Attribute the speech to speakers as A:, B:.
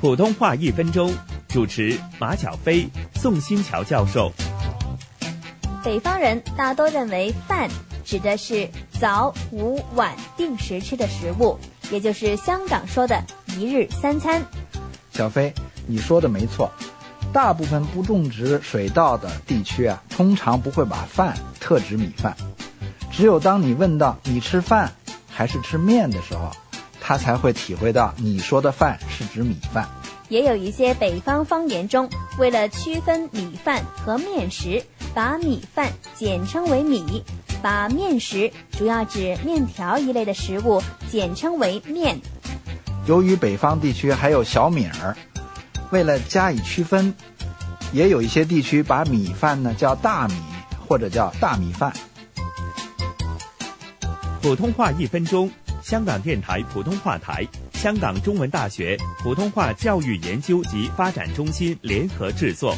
A: 普通话一分钟，主持马小飞、宋新桥教授。
B: 北方人大多认为饭指的是早、午、晚定时吃的食物，也就是香港说的一日三餐。
C: 小飞，你说的没错，大部分不种植水稻的地区啊，通常不会把饭特指米饭。只有当你问到你吃饭还是吃面的时候，他才会体会到你说的饭是指米饭。
B: 也有一些北方方言中，为了区分米饭和面食，把米饭简称为米，把面食主要指面条一类的食物简称为面。
C: 由于北方地区还有小米儿，为了加以区分，也有一些地区把米饭呢叫大米或者叫大米饭。
A: 普通话一分钟，香港电台普通话台、香港中文大学普通话教育研究及发展中心联合制作。